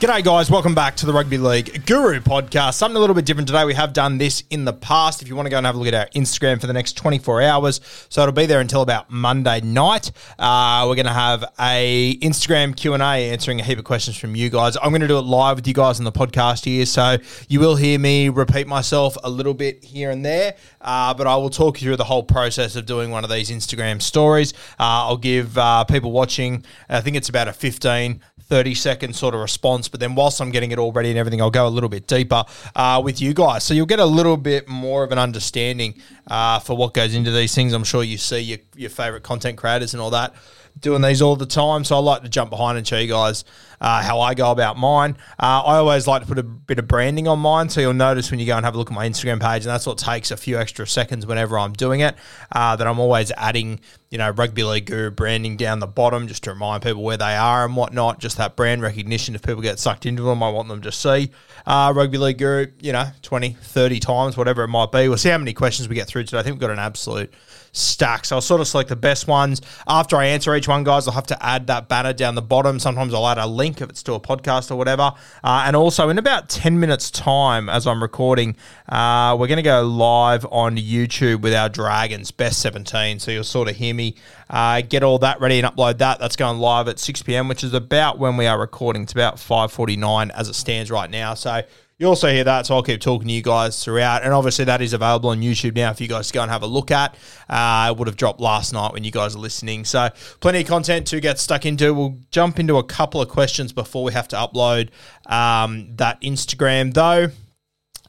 G'day, guys. Welcome back to the Rugby League Guru podcast. Something a little bit different today. We have done this in the past. If you want to go and have a look at our Instagram for the next 24 hours, so it'll be there until about Monday night. Uh, we're going to have a Instagram Q and A answering a heap of questions from you guys. I'm going to do it live with you guys on the podcast here, so you will hear me repeat myself a little bit here and there. Uh, but I will talk you through the whole process of doing one of these Instagram stories. Uh, I'll give uh, people watching, I think it's about a 15, 30 second sort of response. But then whilst I'm getting it all ready and everything, I'll go a little bit deeper uh, with you guys. So you'll get a little bit more of an understanding uh, for what goes into these things. I'm sure you see your, your favorite content creators and all that doing these all the time. So I like to jump behind and show you guys uh, how I go about mine. Uh, I always like to put a bit of branding on mine. So you'll notice when you go and have a look at my Instagram page, and that's what takes a few extra seconds whenever I'm doing it, uh, that I'm always adding, you know, Rugby League Guru branding down the bottom just to remind people where they are and whatnot. Just that brand recognition. If people get sucked into them, I want them to see uh, Rugby League Guru, you know, 20, 30 times, whatever it might be. We'll see how many questions we get through today. I think we've got an absolute stack. So I'll sort of select the best ones. After I answer each one, guys, I'll have to add that banner down the bottom. Sometimes I'll add a link if it's to a podcast or whatever. Uh, and also, in about 10 minutes' time, as I'm recording, uh, we're going to go live on YouTube with our Dragons Best 17. So you'll sort of hear me uh, get all that ready and upload that. That's going live at 6 p.m., which is about when we are recording. It's about 5.49 as it stands right now. So you also hear that, so I'll keep talking to you guys throughout. And obviously, that is available on YouTube now for you guys to go and have a look at. Uh, it would have dropped last night when you guys are listening. So, plenty of content to get stuck into. We'll jump into a couple of questions before we have to upload um, that Instagram, though.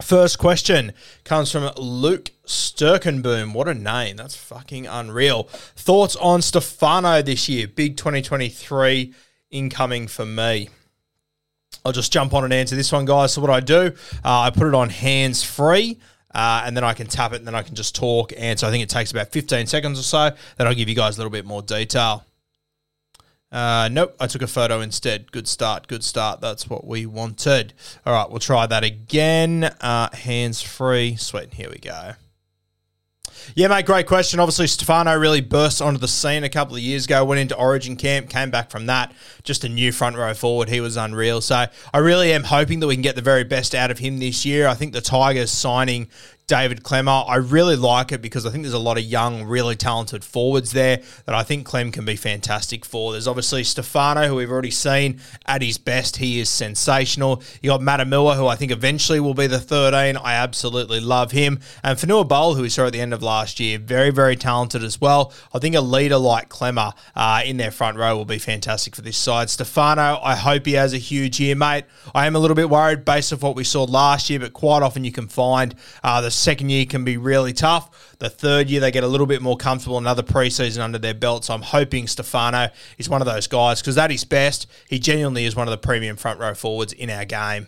First question comes from Luke Sturkenboom. What a name. That's fucking unreal. Thoughts on Stefano this year? Big 2023 incoming for me. I'll just jump on and answer this one, guys. So what I do, uh, I put it on hands free. Uh, and then I can tap it, and then I can just talk. And so I think it takes about 15 seconds or so. Then I'll give you guys a little bit more detail. Uh, nope, I took a photo instead. Good start, good start. That's what we wanted. All right, we'll try that again. Uh, hands free. Sweet, here we go. Yeah, mate, great question. Obviously, Stefano really burst onto the scene a couple of years ago, went into Origin camp, came back from that, just a new front row forward. He was unreal. So I really am hoping that we can get the very best out of him this year. I think the Tigers signing David Klemmer. I really like it because I think there's a lot of young, really talented forwards there that I think Clem can be fantastic for. There's obviously Stefano, who we've already seen at his best. He is sensational. You got Matamua, who I think eventually will be the 13. I absolutely love him. And Fonua Pole, who we saw at the end of last year, very, very talented as well. I think a leader like Klemmer uh, in their front row will be fantastic for this side. Stefano, I hope he has a huge year, mate. I am a little bit worried based off what we saw last year, but quite often you can find uh, the second year can be really tough. The third year, they get a little bit more comfortable, another preseason under their belt. So I'm hoping Stefano is one of those guys because that is best, he genuinely is one of the premium front row forwards in our game.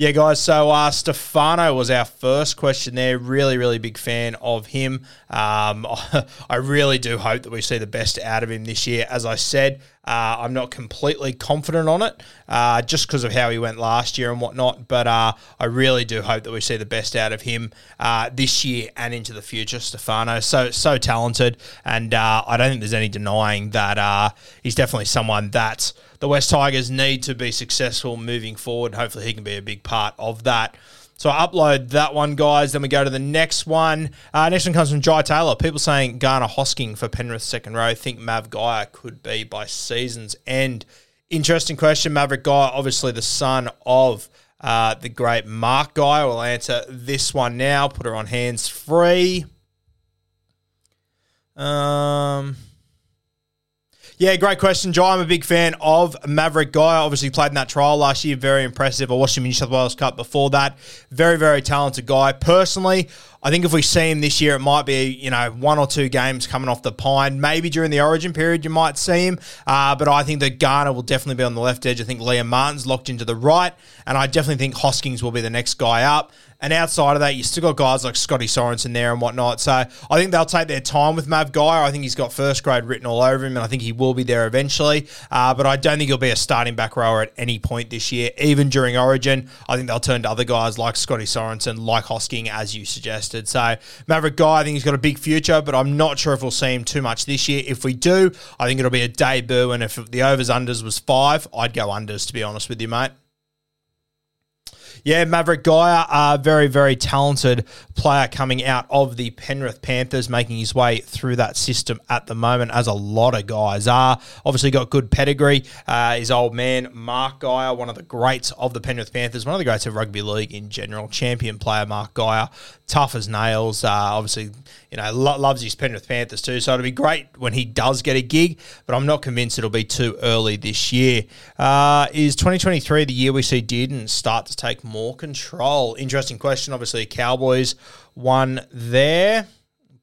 Yeah, guys. So uh, Stefano was our first question there. Really, really big fan of him. Um, I really do hope that we see the best out of him this year. As I said, uh, I'm not completely confident on it, uh, just because of how he went last year and whatnot. But uh, I really do hope that we see the best out of him uh, this year and into the future. Stefano, so so talented, and uh, I don't think there's any denying that uh, he's definitely someone that the West Tigers need to be successful moving forward. Hopefully, he can be a big part of that. So I upload that one, guys. Then we go to the next one. Uh, next one comes from Jai Taylor. People saying Garner Hosking for Penrith second row. Think Mav Geyer could be by season's end. Interesting question. Maverick Geyer, obviously the son of uh, the great Mark Geyer. We'll answer this one now. Put her on hands free. Um. Yeah, great question, Jai. I'm a big fan of Maverick Geyer. Obviously, played in that trial last year. Very impressive. I watched him in New South Wales Cup before that. Very, very talented guy. Personally, I think if we see him this year, it might be you know one or two games coming off the pine. Maybe during the Origin period, you might see him. Uh, but I think that Garner will definitely be on the left edge. I think Liam Martin's locked into the right, and I definitely think Hoskins will be the next guy up. And outside of that, you still got guys like Scotty Sorensen there and whatnot. So I think they'll take their time with Mav Geyer. I think he's got first grade written all over him, and I think he will be there eventually. Uh, but I don't think he'll be a starting back rower at any point this year, even during Origin. I think they'll turn to other guys like Scotty Sorensen, like Hosking, as you suggested. So Maverick Geyer, I think he's got a big future, but I'm not sure if we'll see him too much this year. If we do, I think it'll be a debut. And if the overs unders was five, I'd go unders, to be honest with you, mate. Yeah, Maverick Geyer, a very, very talented player coming out of the Penrith Panthers, making his way through that system at the moment, as a lot of guys are. Obviously, got good pedigree. Uh, his old man, Mark Geyer, one of the greats of the Penrith Panthers, one of the greats of rugby league in general. Champion player, Mark Geyer, tough as nails. Uh, obviously, you know, lo- loves his Penrith Panthers too. So it'll be great when he does get a gig, but I'm not convinced it'll be too early this year. Uh, is 2023 the year we see Dearden start to take more control? Interesting question. Obviously, Cowboys won there.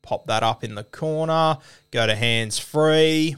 Pop that up in the corner. Go to hands free.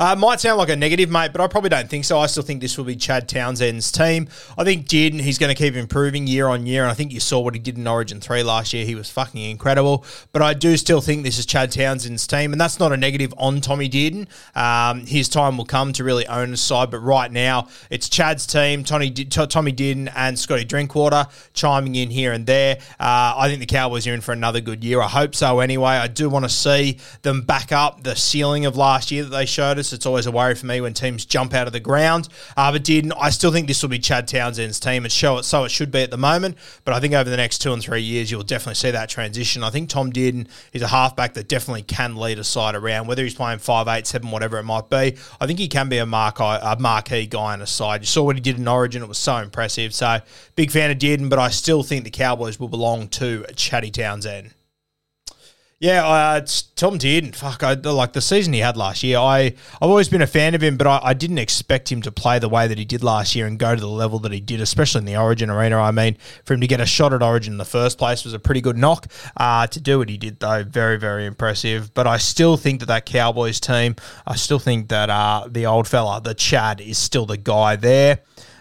Uh, might sound like a negative, mate, but I probably don't think so. I still think this will be Chad Townsend's team. I think Dearden, he's going to keep improving year on year, and I think you saw what he did in Origin 3 last year. He was fucking incredible. But I do still think this is Chad Townsend's team, and that's not a negative on Tommy Dearden. Um, his time will come to really own his side, but right now it's Chad's team, Tommy, Tommy Dearden and Scotty Drinkwater chiming in here and there. Uh, I think the Cowboys are in for another good year. I hope so anyway. I do want to see them back up the ceiling of last year that they showed us. It's always a worry for me when teams jump out of the ground. Uh, but did I still think this will be Chad Townsend's team. It's show it so it should be at the moment. But I think over the next two and three years, you'll definitely see that transition. I think Tom Dearden is a halfback that definitely can lead a side around, whether he's playing five, eight, seven, whatever it might be. I think he can be a, mark, a marquee guy on a side. You saw what he did in Origin; it was so impressive. So big fan of Dearden, but I still think the Cowboys will belong to Chatty Townsend. Yeah, uh, Tom Dearden. Fuck, I, like the season he had last year. I I've always been a fan of him, but I, I, didn't expect him to play the way that he did last year and go to the level that he did, especially in the Origin arena. I mean, for him to get a shot at Origin in the first place was a pretty good knock. Uh, to do what he did, though, very very impressive. But I still think that that Cowboys team, I still think that uh, the old fella, the Chad, is still the guy there.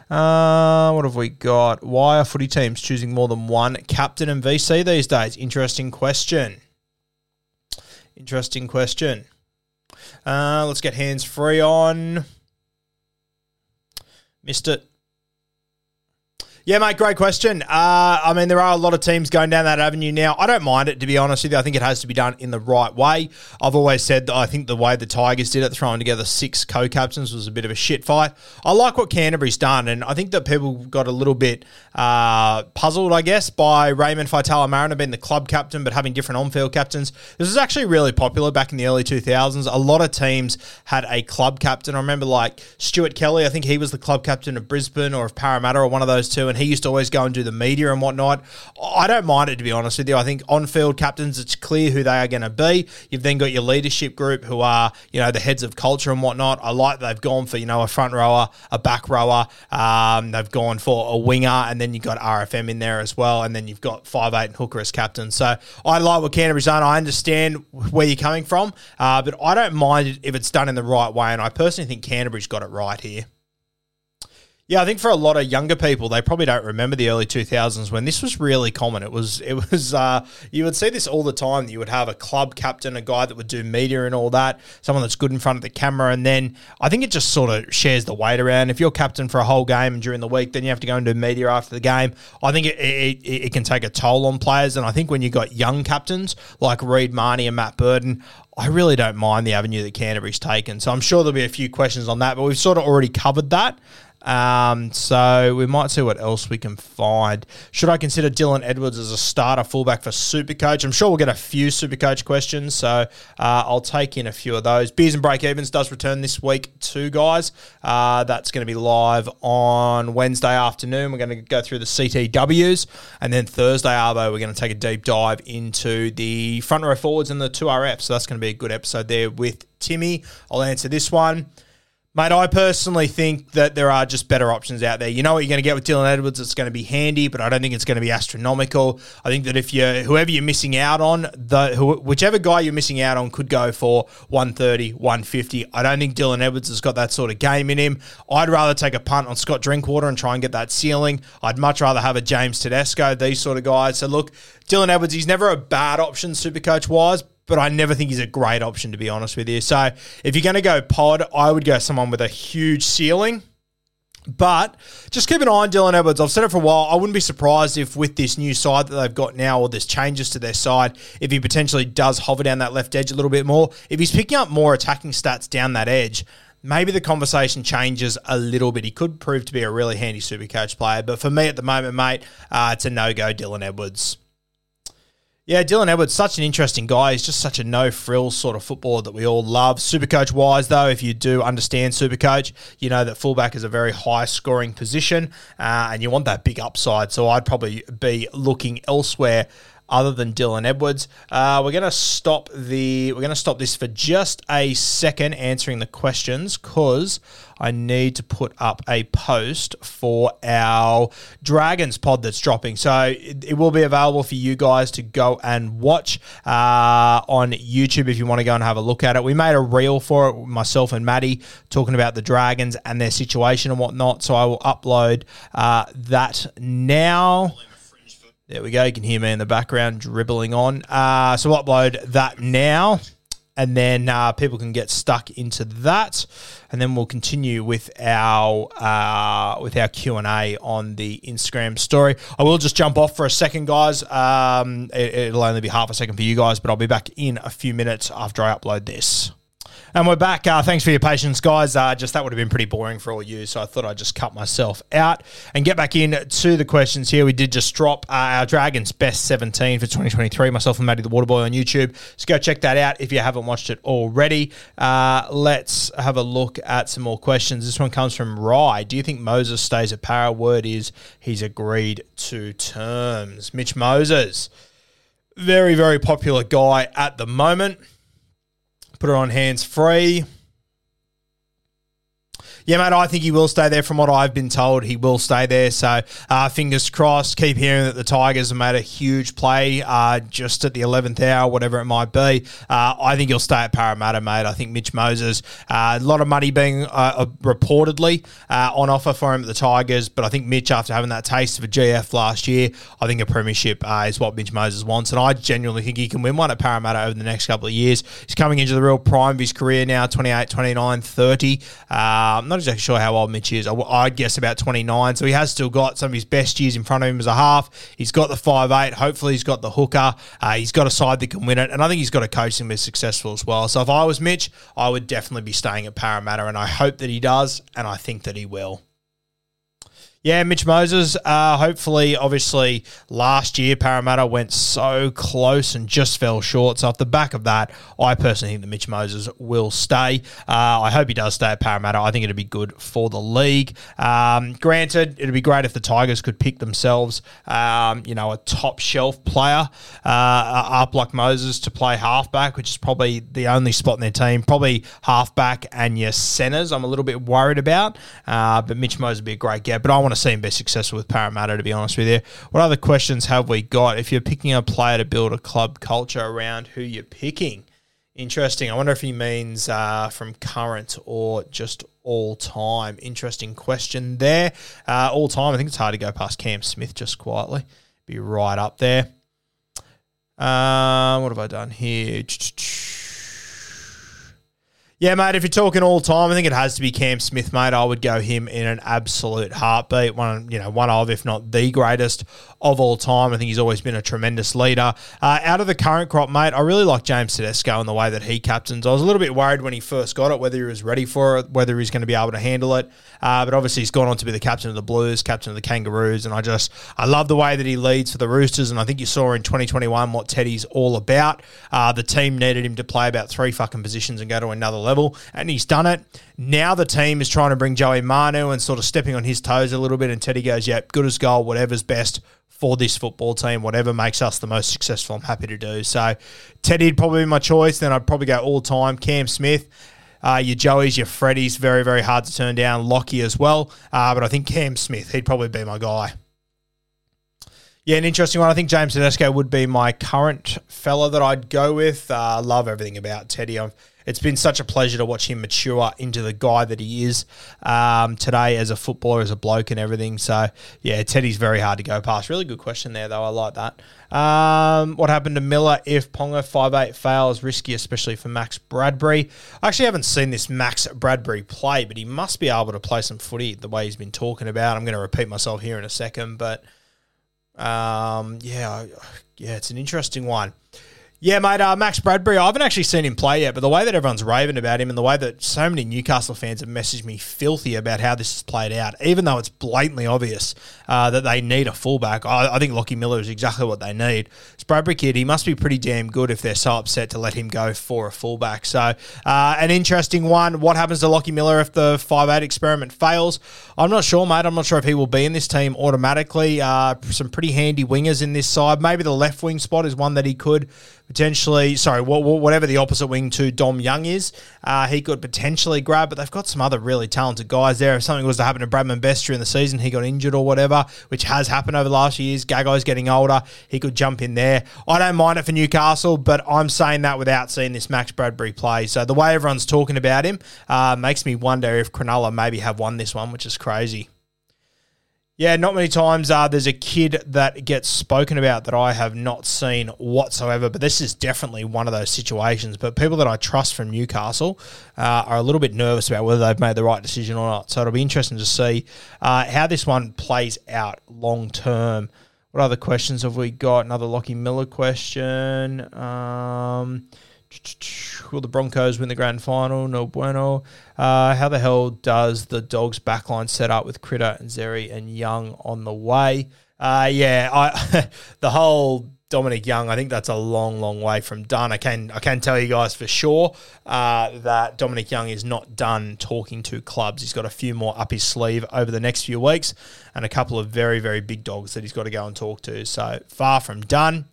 Uh, what have we got? Why are footy teams choosing more than one captain and VC these days? Interesting question. Interesting question. Uh, let's get hands free on. Missed it. Yeah, mate, great question. Uh, I mean, there are a lot of teams going down that avenue now. I don't mind it, to be honest with you. I think it has to be done in the right way. I've always said that I think the way the Tigers did it, throwing together six co captains, was a bit of a shit fight. I like what Canterbury's done, and I think that people got a little bit uh, puzzled, I guess, by Raymond Faitala-Mariner being the club captain, but having different on field captains. This was actually really popular back in the early 2000s. A lot of teams had a club captain. I remember, like, Stuart Kelly, I think he was the club captain of Brisbane or of Parramatta or one of those two, and he used to always go and do the media and whatnot. I don't mind it, to be honest with you. I think on field captains, it's clear who they are going to be. You've then got your leadership group who are, you know, the heads of culture and whatnot. I like they've gone for, you know, a front rower, a back rower. Um, they've gone for a winger, and then you've got RFM in there as well. And then you've got five eight and hooker as captain. So I like what Canterbury's done. I understand where you're coming from, uh, but I don't mind it if it's done in the right way. And I personally think Canterbury's got it right here. Yeah, I think for a lot of younger people, they probably don't remember the early 2000s when this was really common. It was, it was, uh, you would see this all the time. You would have a club captain, a guy that would do media and all that, someone that's good in front of the camera. And then I think it just sort of shares the weight around. If you're captain for a whole game during the week, then you have to go and do media after the game. I think it, it, it, can take a toll on players. And I think when you've got young captains like Reed Mahoney and Matt Burton, I really don't mind the avenue that Canterbury's taken. So I'm sure there'll be a few questions on that, but we've sort of already covered that. Um, so we might see what else we can find. Should I consider Dylan Edwards as a starter fullback for Supercoach? I'm sure we'll get a few Supercoach questions, so uh, I'll take in a few of those. Beers and Break Evens does return this week too, guys. Uh, that's going to be live on Wednesday afternoon. We're going to go through the CTWs, and then Thursday, Arvo, we're going to take a deep dive into the front row forwards and the 2RF. So that's going to be a good episode there with Timmy. I'll answer this one. Mate, I personally think that there are just better options out there. You know what you're going to get with Dylan Edwards. It's going to be handy, but I don't think it's going to be astronomical. I think that if you whoever you're missing out on, the whichever guy you're missing out on could go for 130, 150. I don't think Dylan Edwards has got that sort of game in him. I'd rather take a punt on Scott Drinkwater and try and get that ceiling. I'd much rather have a James Tedesco, these sort of guys. So look, Dylan Edwards, he's never a bad option super coach wise, but I never think he's a great option to be honest with you. So if you're going to go pod, I would go someone with a huge ceiling. But just keep an eye on Dylan Edwards. I've said it for a while. I wouldn't be surprised if, with this new side that they've got now, or there's changes to their side, if he potentially does hover down that left edge a little bit more. If he's picking up more attacking stats down that edge, maybe the conversation changes a little bit. He could prove to be a really handy super coach player. But for me at the moment, mate, uh, it's a no go, Dylan Edwards. Yeah, Dylan Edwards, such an interesting guy. He's just such a no frills sort of footballer that we all love. Supercoach wise, though, if you do understand Supercoach, you know that fullback is a very high scoring position uh, and you want that big upside. So I'd probably be looking elsewhere other than Dylan Edwards. Uh, we're going to stop the we're going to stop this for just a second answering the questions because I need to put up a post for our Dragons pod that's dropping. So it, it will be available for you guys to go and watch uh, on YouTube if you want to go and have a look at it. We made a reel for it, myself and Maddie, talking about the Dragons and their situation and whatnot. So I will upload uh, that now. There we go. You can hear me in the background dribbling on. Uh, so upload that now, and then uh, people can get stuck into that, and then we'll continue with our uh, with our Q and A on the Instagram story. I will just jump off for a second, guys. Um, it, will only be half a second for you guys, but I'll be back in a few minutes after I upload this. And we're back. Uh, thanks for your patience, guys. Uh, just that would have been pretty boring for all you, so I thought I'd just cut myself out and get back in to the questions here. We did just drop uh, our Dragons best 17 for 2023. Myself and Matty the Waterboy on YouTube. So go check that out if you haven't watched it already. Uh, let's have a look at some more questions. This one comes from Rye. Do you think Moses stays at Para? Word is he's agreed to terms. Mitch Moses, very very popular guy at the moment. Put it on hands free. Yeah, mate, I think he will stay there. From what I've been told, he will stay there. So, uh, fingers crossed. Keep hearing that the Tigers have made a huge play uh, just at the 11th hour, whatever it might be. Uh, I think he'll stay at Parramatta, mate. I think Mitch Moses, uh, a lot of money being uh, uh, reportedly on offer for him at the Tigers, but I think Mitch, after having that taste of a GF last year, I think a premiership is what Mitch Moses wants. And I genuinely think he can win one at Parramatta over the next couple of years. He's coming into the real prime of his career now 28, 29, 30. I'm not exactly sure how old Mitch is. I, would guess about 29. So he has still got some of his best years in front of him as a half. He's got the five eight. Hopefully, he's got the hooker. Uh, he's got a side that can win it. And I think he's got a coach that be successful as well. So if I was Mitch, I would definitely be staying at Parramatta. And I hope that he does. And I think that he will. Yeah, Mitch Moses. Uh, hopefully, obviously, last year Parramatta went so close and just fell short. So, off the back of that, I personally think that Mitch Moses will stay. Uh, I hope he does stay at Parramatta. I think it'd be good for the league. Um, granted, it'd be great if the Tigers could pick themselves, um, you know, a top shelf player uh, up like Moses to play halfback, which is probably the only spot in their team. Probably halfback and your centers. I'm a little bit worried about, uh, but Mitch Moses would be a great get. But I want want to see him be successful with Parramatta, to be honest with you. What other questions have we got? If you're picking a player to build a club culture around who you're picking, Interesting. I wonder if he means uh, from current or just all time. Interesting question there. Uh, all time, I think it's hard to go past Cam Smith just quietly. Be right up there. Uh, what have I done here? Yeah, mate, if you're talking all time, I think it has to be Cam Smith, mate. I would go him in an absolute heartbeat. One, you know, one of, if not the greatest of all time. I think he's always been a tremendous leader. Uh, out of the current crop, mate, I really like James Tedesco and the way that he captains. I was a little bit worried when he first got it, whether he was ready for it, whether he's going to be able to handle it. Uh, but obviously, he's gone on to be the captain of the Blues, captain of the Kangaroos, and I just, I love the way that he leads for the Roosters. And I think you saw in 2021 what Teddy's all about. Uh, the team needed him to play about three fucking positions and go to another level, and he's done it. Now the team is trying to bring Joey Manu and sort of stepping on his toes a little bit, and Teddy goes, "Yep, good as gold, whatever's best." For this football team, whatever makes us the most successful, I'm happy to do. So, Teddy'd probably be my choice. Then I'd probably go all time Cam Smith. Uh, your Joeys, your Freddy's, very, very hard to turn down. Lockie as well. Uh, but I think Cam Smith, he'd probably be my guy. Yeah, an interesting one. I think James Tedesco would be my current fella that I'd go with. Uh, love everything about Teddy. I've, it's been such a pleasure to watch him mature into the guy that he is um, today as a footballer, as a bloke, and everything. So, yeah, Teddy's very hard to go past. Really good question there, though. I like that. Um, what happened to Miller if Ponga 5'8 fails? Risky, especially for Max Bradbury. I actually haven't seen this Max Bradbury play, but he must be able to play some footy the way he's been talking about. I'm going to repeat myself here in a second, but um, yeah, yeah, it's an interesting one. Yeah, mate, uh, Max Bradbury, I haven't actually seen him play yet, but the way that everyone's raving about him and the way that so many Newcastle fans have messaged me filthy about how this has played out, even though it's blatantly obvious uh, that they need a fullback, I, I think Lockie Miller is exactly what they need. This Bradbury kid, he must be pretty damn good if they're so upset to let him go for a fullback. So, uh, an interesting one. What happens to Lockie Miller if the five eight experiment fails? I'm not sure, mate. I'm not sure if he will be in this team automatically. Uh, some pretty handy wingers in this side. Maybe the left wing spot is one that he could potentially, sorry, whatever the opposite wing to Dom Young is, uh, he could potentially grab. But they've got some other really talented guys there. If something was to happen to Bradman Best during the season, he got injured or whatever, which has happened over the last years. Gagai's getting older. He could jump in there. I don't mind it for Newcastle, but I'm saying that without seeing this Max Bradbury play. So the way everyone's talking about him uh, makes me wonder if Cronulla maybe have won this one, which is crazy. Yeah, not many times uh, there's a kid that gets spoken about that I have not seen whatsoever, but this is definitely one of those situations. But people that I trust from Newcastle uh, are a little bit nervous about whether they've made the right decision or not. So it'll be interesting to see uh, how this one plays out long term. What other questions have we got? Another Lockie Miller question. Um, Will the Broncos win the grand final? No bueno. Uh, how the hell does the Dogs backline set up with Critter and Xerri and Young on the way? Uh, yeah, I the whole Dominic Young, I think that's a long, long way from done. I can I can tell you guys for sure uh, that Dominic Young is not done talking to clubs. He's got a few more up his sleeve over the next few weeks, and a couple of very, very big dogs that he's got to go and talk to. So far from done.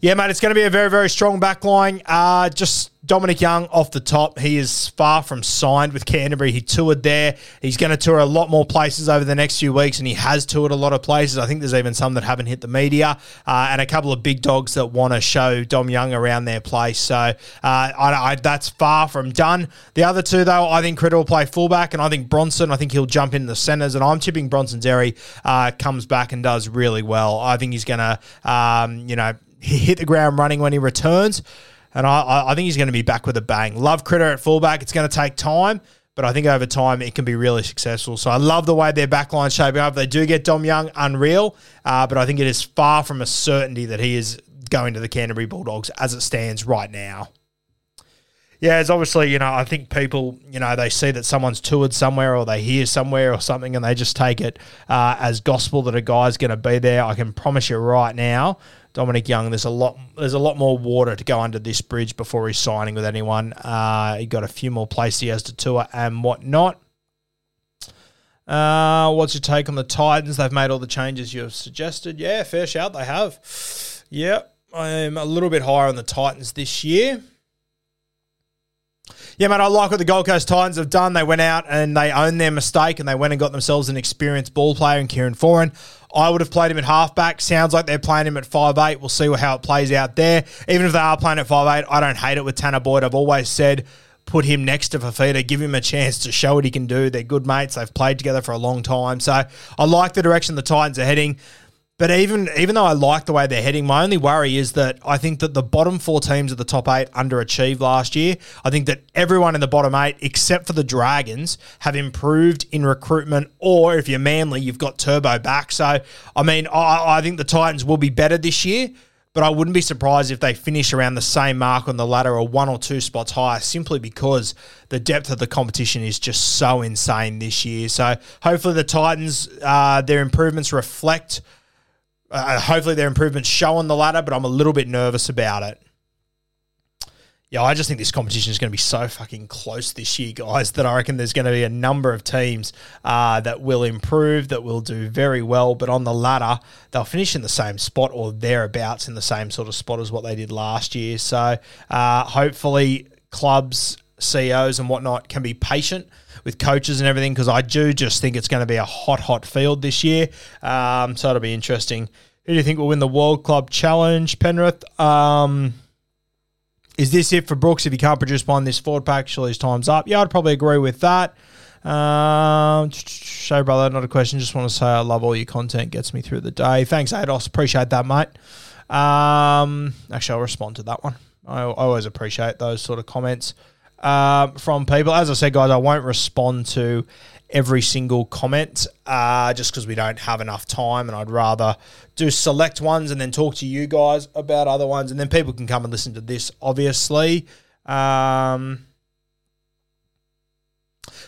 Yeah, mate, it's going to be a very, very strong backline. Uh, just Dominic Young off the top. He is far from signed with Canterbury. He toured there. He's going to tour a lot more places over the next few weeks, and he has toured a lot of places. I think there's even some that haven't hit the media, uh, and a couple of big dogs that want to show Dom Young around their place. So uh, I, I, that's far from done. The other two, though, I think Critter will play fullback, and I think Bronson, I think he'll jump in the centres, and I'm tipping Bronson Xerri uh, comes back and does really well. I think he's going to, um, you know, he hit the ground running when he returns. And I, I think he's going to be back with a bang. Love Critter at fullback. It's going to take time, but I think over time it can be really successful. So I love the way their backline shaping up. They do get Dom Young, unreal. Uh, but I think it is far from a certainty that he is going to the Canterbury Bulldogs as it stands right now. Yeah, it's obviously, you know, I think people, you know, they see that someone's toured somewhere or they hear somewhere or something and they just take it uh, as gospel that a guy's going to be there. I can promise you right now, Dominic Young, there's a lot there's a lot more water to go under this bridge before he's signing with anyone. Uh, he got a few more places he has to tour and whatnot. Uh, what's your take on the Titans? They've made all the changes you've suggested. Yeah, fair shout. They have. Yeah, I'm a little bit higher on the Titans this year. Yeah, man, I like what the Gold Coast Titans have done. They went out and they owned their mistake and they went and got themselves an experienced ball player in Kieran Foran. I would have played him at halfback. Sounds like they're playing him at five eight. We'll see how it plays out there. Even if they are playing at five eight, I don't hate it with Tanner Boyd. I've always said put him next to Fifita, give him a chance to show what he can do. They're good mates. They've played together for a long time. So I like the direction the Titans are heading. But even even though I like the way they're heading, my only worry is that I think that the bottom four teams of the top eight underachieved last year. I think that everyone in the bottom eight, except for the Dragons, have improved in recruitment. Or if you're Manly, you've got Turbo back. So I mean, I, I think the Titans will be better this year. But I wouldn't be surprised if they finish around the same mark on the ladder or one or two spots higher, simply because the depth of the competition is just so insane this year. So hopefully the Titans, uh, their improvements reflect uh, hopefully their improvements show on the ladder, but I'm a little bit nervous about it. Yeah, I just think this competition is going to be so fucking close this year, guys, that I reckon there's going to be a number of teams uh, that will improve, that will do very well, but on the ladder, they'll finish in the same spot or thereabouts in the same sort of spot as what they did last year. So uh, hopefully, clubs, CEOs, and whatnot can be patient with coaches and everything because I do just think it's going to be a hot, hot field this year. Um, so it'll be interesting. Who do you think will win the World Club Challenge, Penrith? Um, is this it for Brooks if he can't produce one this forward pack? Surely his time's up. Yeah, I'd probably agree with that. Um, show brother, not a question. Just want to say I love all your content. Gets me through the day. Thanks, Ados. Appreciate that, mate. Um, actually, I'll respond to that one. I, I always appreciate those sort of comments uh, from people. As I said, guys, I won't respond to every single comment uh, just because we don't have enough time and I'd rather do select ones and then talk to you guys about other ones and then people can come and listen to this obviously um,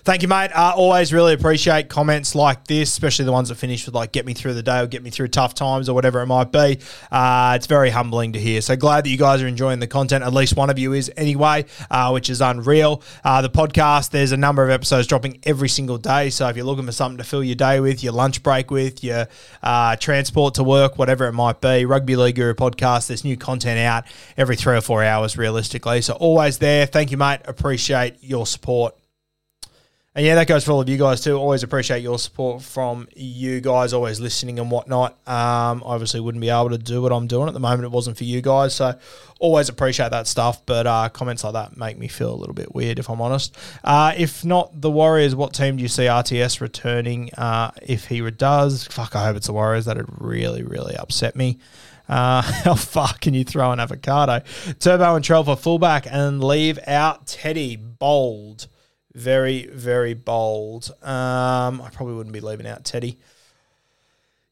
Thank you, mate. Uh, always really appreciate comments like this, especially the ones that finish with like "get me through the day" or "get me through tough times" or whatever it might be. Uh, it's very humbling to hear. So glad that you guys are enjoying the content. At least one of you is anyway, uh, which is unreal. Uh, the podcast, there's a number of episodes dropping every single day. So if you're looking for something to fill your day with, your lunch break with, your uh, transport to work, whatever it might be, Rugby League Guru podcast. There's new content out every three or four hours, realistically. So always there. Thank you, mate. Appreciate your support. And yeah, that goes for all of you guys too. Always appreciate your support from you guys, always listening and whatnot. Um, obviously, wouldn't be able to do what I'm doing at the moment. It wasn't for you guys, so always appreciate that stuff. But uh, comments like that make me feel a little bit weird, if I'm honest. Uh, if not the Warriors, what team do you see RTS returning? Uh, if he does, fuck, I hope it's the Warriors. That'd really, really upset me. Uh, how far can you throw an avocado? Turbo and Trell for fullback and leave out Teddy. Bold. Very, very bold. Um, I probably wouldn't be leaving out Teddy.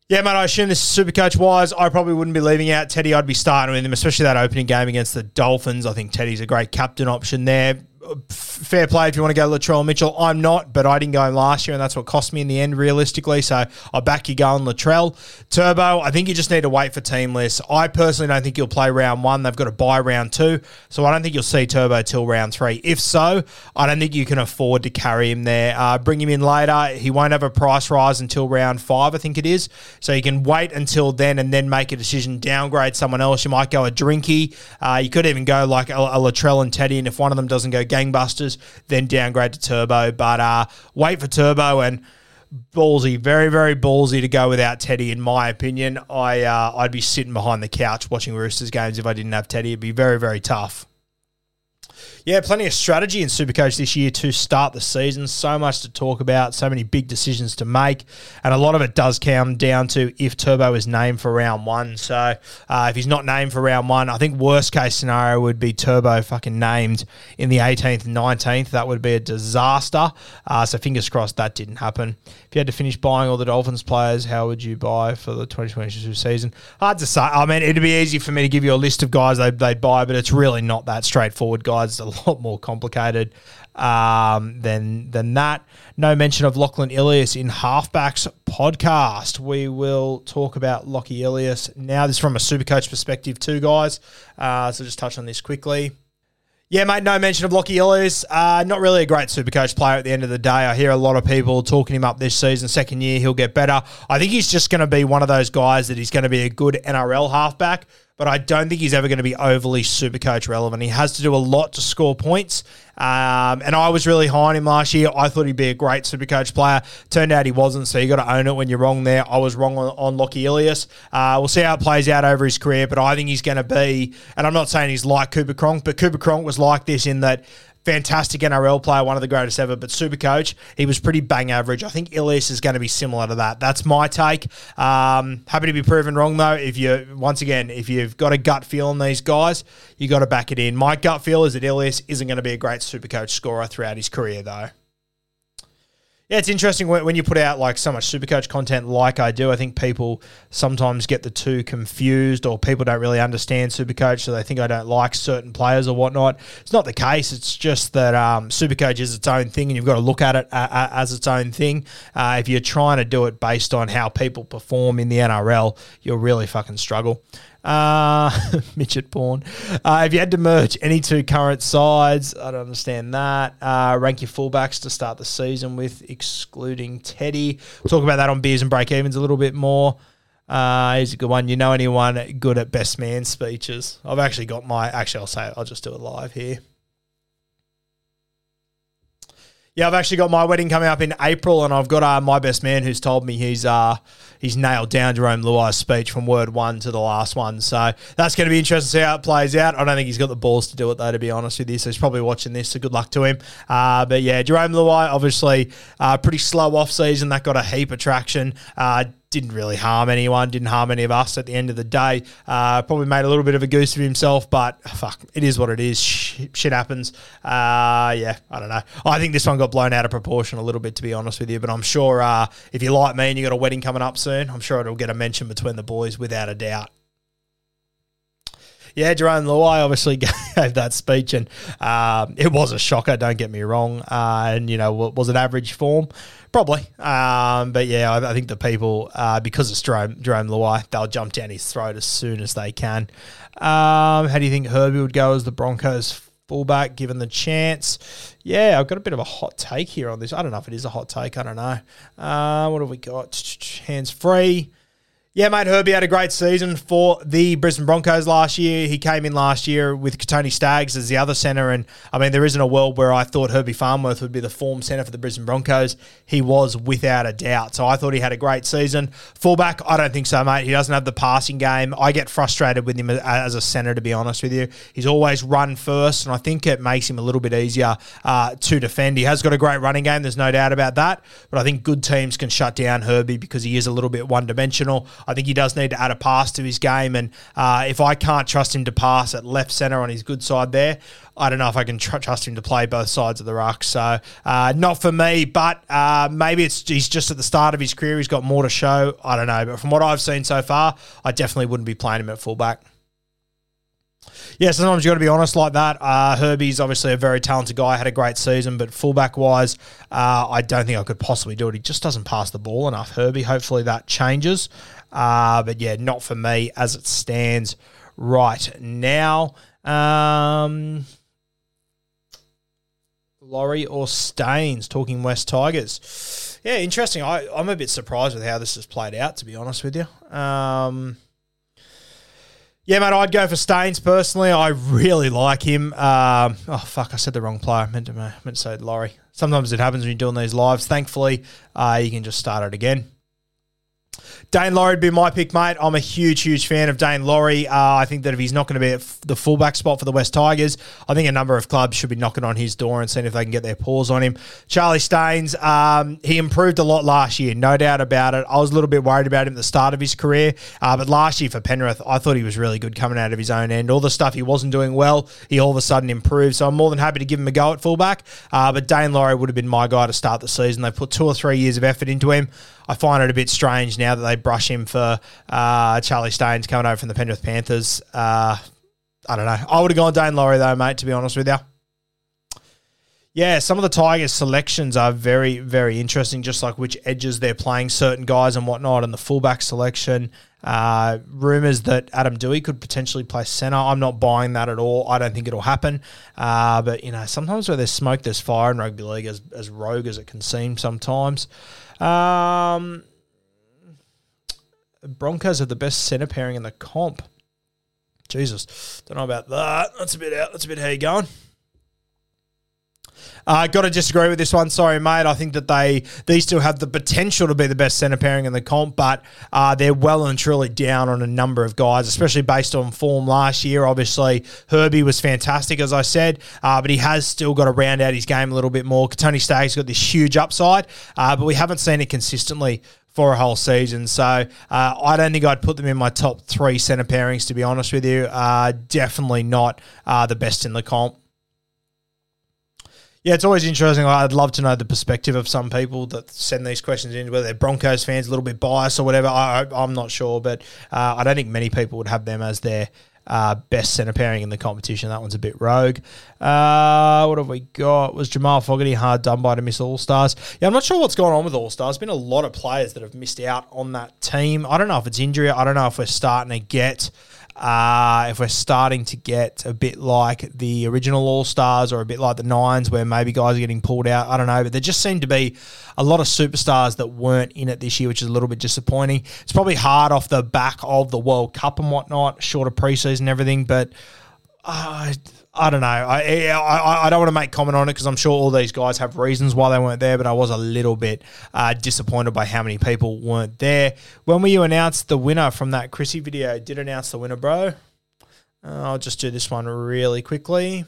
Yeah, mate, I assume this is super coach wise. I probably wouldn't be leaving out Teddy. I'd be starting with him, especially that opening game against the Dolphins. I think Teddy's a great captain option there fair play if you want to go Latrell Mitchell. I'm not, but I didn't go last year, and that's what cost me in the end, realistically. So I'll back you going Latrell. Turbo, I think you just need to wait for team lists. I personally don't think you'll play round one. They've got to buy round two. So I don't think you'll see Turbo till round three. If so, I don't think you can afford to carry him there. Uh, bring him in later. He won't have a price rise until round five, I think it is. So you can wait until then and then make a decision, downgrade someone else. You might go a Drinky. Uh, you could even go like a, a Latrell and Teddy, and if one of them doesn't go gangbusters, then downgrade to Turbo. But uh, wait for Turbo and ballsy, very very ballsy to go without Teddy. In my opinion, I uh, I'd be sitting behind the couch watching Roosters games if I didn't have Teddy. It'd be very very tough. Yeah, plenty of strategy in Supercoach this year to start the season. So much to talk about, so many big decisions to make, and a lot of it does come down to if Turbo is named for round one. So uh, if he's not named for round one, I think worst case scenario would be Turbo fucking named in the 18th 19th. That would be a disaster. Uh, so fingers crossed that didn't happen. If you had to finish buying all the Dolphins players, how would you buy for the 2022 season? Hard to say. I mean, it'd be easy for me to give you a list of guys they'd, they'd buy, but it's really not that straightforward, guys. It's a lot more complicated um, than than that. No mention of Lachlan Ilias in Halfbacks podcast. We will talk about Lockie Ilias now. This is from a super coach perspective, too, guys. Uh, so just touch on this quickly. Yeah, mate, no mention of Lockie Ilias. Uh, not really a great supercoach player at the end of the day. I hear a lot of people talking him up this season. Second year, he'll get better. I think he's just going to be one of those guys that he's going to be a good NRL halfback, but I don't think he's ever going to be overly super coach relevant. He has to do a lot to score points. Um, and I was really high on him last year. I thought he'd be a great super coach player. Turned out he wasn't, so you got to own it when you're wrong there. I was wrong on, on Lockie Ilias. Uh, we'll see how it plays out over his career, but I think he's going to be, and I'm not saying he's like Cooper Cronk, but Cooper Cronk was like this in that fantastic NRL player, one of the greatest ever, but super coach, he was pretty bang average. I think Ilias is going to be similar to that. That's my take. Um, happy to be proven wrong though. If you once again, if you've got a gut feel on these guys, you got to back it in. My gut feel is that Ilias isn't going to be a great super coach scorer throughout his career though. Yeah, it's interesting when, you put out like so much Supercoach content like I do. I think people sometimes get the two confused, or people don't really understand Supercoach, so they think I don't like certain players or whatnot. It's not the case. It's just that um, Supercoach is its own thing, and you've got to look at it uh, uh, as its own thing. Uh, if you're trying to do it based on how people perform in the NRL, you'll really fucking struggle. Uh, midget porn. Uh, if you had to merge any two current sides, I don't understand that. Uh, rank your fullbacks to start the season with, excluding Teddy. Talk about that on beers and break evens a little bit more. Uh, a good one. You know anyone good at best man speeches? I've actually got my. Actually, I'll say it. I'll just do it live here. Yeah, I've actually got my wedding coming up in April, and I've got uh, my best man who's told me he's uh, he's nailed down Jarome Luai's speech from word one to the last one. So that's going to be interesting to see how it plays out. I don't think he's got the balls to do it though, to be honest with you. So he's probably watching this. So good luck to him. Uh, but yeah, Jarome Luai obviously uh, pretty slow off season. That got a heap of traction. Uh, didn't really harm anyone, didn't harm any of us at the end of the day. Uh, probably made a little bit of a goose of himself, but fuck, it is what it is. Shit, shit happens. Uh, yeah, I don't know. I think this one got blown out of proportion a little bit, to be honest with you, but I'm sure uh, if you like me and you got a wedding coming up soon, I'm sure it'll get a mention between the boys without a doubt. Yeah, Jarome Luai obviously gave that speech, and um, it was a shocker. Don't get me wrong. Uh, and you know, was it average form? Probably. Um, but yeah, I, I, think the people, uh, because it's Jerome, Jarome Luai, they'll jump down his throat as soon as they can. Um, how do you think Herbie would go as the Broncos fullback given the chance? Yeah, I've got a bit of a hot take here on this. I don't know if it is a hot take. I don't know. Uh, what have we got? Hands free. Yeah, mate, Herbie had a great season for the Brisbane Broncos last year. He came in last year with Tony Staggs as the other centre, and I mean, there isn't a world where I thought Herbie Farnworth would be the form centre for the Brisbane Broncos. He was without a doubt. So I thought he had a great season. Fullback, I don't think so, mate. He doesn't have the passing game. I get frustrated with him as a centre, to be honest with you. He's always run first, and I think it makes him a little bit easier uh, to defend. He has got a great running game, there's no doubt about that, but I think good teams can shut down Herbie because he is a little bit one dimensional. I think he does need to add a pass to his game. And uh, if I can't trust him to pass at left centre on his good side there, I don't know if I can tr- trust him to play both sides of the ruck. So uh, not for me, but uh, maybe it's he's just at the start of his career. He's got more to show. I don't know. But from what I've seen so far, I definitely wouldn't be playing him at fullback yeah, sometimes you got to be honest like that. Uh, Herbie's obviously a very talented guy, had a great season, but fullback wise, uh, I don't think I could possibly do it. He just doesn't pass the ball enough, Herbie. Hopefully that changes. Uh, but yeah, not for me as it stands right now. Um, Laurie or Staines talking West Tigers. Yeah, interesting. I, I'm a bit surprised with how this has played out, to be honest with you. Um, yeah, mate, I'd go for Staines personally. I really like him. Um, oh fuck, I said the wrong player. I meant to, I meant to say Laurie. Sometimes it happens when you're doing these lives. Thankfully, uh, you can just start it again. Daine Laurie would be my pick, mate. I'm a huge, huge fan of Daine Laurie. Uh, I think that if he's not going to be at the fullback spot for the West Tigers, I think a number of clubs should be knocking on his door and seeing if they can get their paws on him. Charlie Staines, um, he improved a lot last year, no doubt about it. I was a little bit worried about him at the start of his career, uh, but last year for Penrith, I thought he was really good coming out of his own end. All the stuff he wasn't doing well, he all of a sudden improved. So I'm more than happy to give him a go at fullback. Uh, but Daine Laurie would have been my guy to start the season. They put two or three years of effort into him. I find it a bit strange now that they brush him for uh, Charlie Staines coming over from the Penrith Panthers. Uh, I don't know. I would have gone Daine Laurie though, mate. To be honest with you. Yeah, some of the Tigers selections are very, very interesting. Just like which edges they're playing certain guys and whatnot, and the fullback selection. Uh, rumors that Adam Doueihi could potentially play center. I'm not buying that at all. I don't think it'll happen. Uh, but you know, sometimes where there's smoke, there's fire in rugby league, as as rogue as it can seem sometimes. Um, Broncos are the best center pairing in the comp. Jesus, don't know about that. That's a bit out. That's a bit how you going. Uh, Got to disagree with this one. Sorry, mate. I think that they these still have the potential to be the best centre pairing in the comp, but uh, they're well and truly down on a number of guys, especially based on form last year. Obviously, Herbie was fantastic, as I said, uh, but he has still got to round out his game a little bit more. Tony Stagg's got this huge upside, uh, but we haven't seen it consistently for a whole season. So uh, I don't think I'd put them in my top three centre pairings, to be honest with you. Uh, definitely not uh, the best in the comp. Yeah, it's always interesting. I'd love to know the perspective of some people that send these questions in, whether they're Broncos fans, a little bit biased or whatever. I, am not sure, but uh, I don't think many people would have them as their uh, best centre pairing in the competition. That one's a bit rogue. Uh, what have we got? Was Jamal Fogarty hard done by to miss All Stars? Yeah, I'm not sure what's going on with All Stars. There's been a lot of players that have missed out on that team. I don't know if it's injury. I don't know if we're starting to get uh, if we're starting to get a bit like the original All Stars or a bit like the Nines, where maybe guys are getting pulled out, I don't know. But there just seemed to be a lot of superstars that weren't in it this year, which is a little bit disappointing. It's probably hard off the back of the World Cup and whatnot, shorter preseason and everything, but. Uh, I don't know. I, I, I don't want to make comment on it because I'm sure all these guys have reasons why they weren't there, but I was a little bit uh, disappointed by how many people weren't there. When will you announce the winner from that Chrissy video? Did announce the winner, bro? Uh, I'll just do this one really quickly.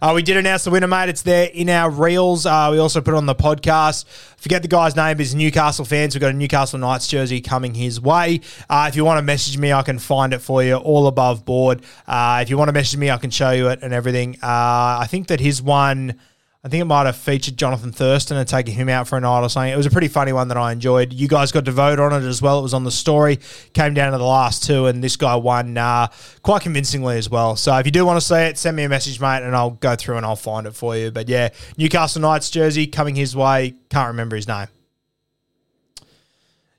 Uh, we did announce the winner, mate. It's there in our reels. Uh, we also put it on the podcast. Forget the guy's name. He's Newcastle fans. We've got a Newcastle Knights jersey coming his way. Uh, if you want to message me, I can find it for you all above board. Uh, if you want to message me, I can show you it and everything. Uh, I think that his one I think it might have featured Jonathan Thurston and taking him out for a night or something. It was a pretty funny one that I enjoyed. You guys got to vote on it as well. It was on the story. Came down to the last two, and this guy won uh, quite convincingly as well. So if you do want to see it, send me a message, mate, and I'll go through and I'll find it for you. But yeah, Newcastle Knights jersey coming his way. Can't remember his name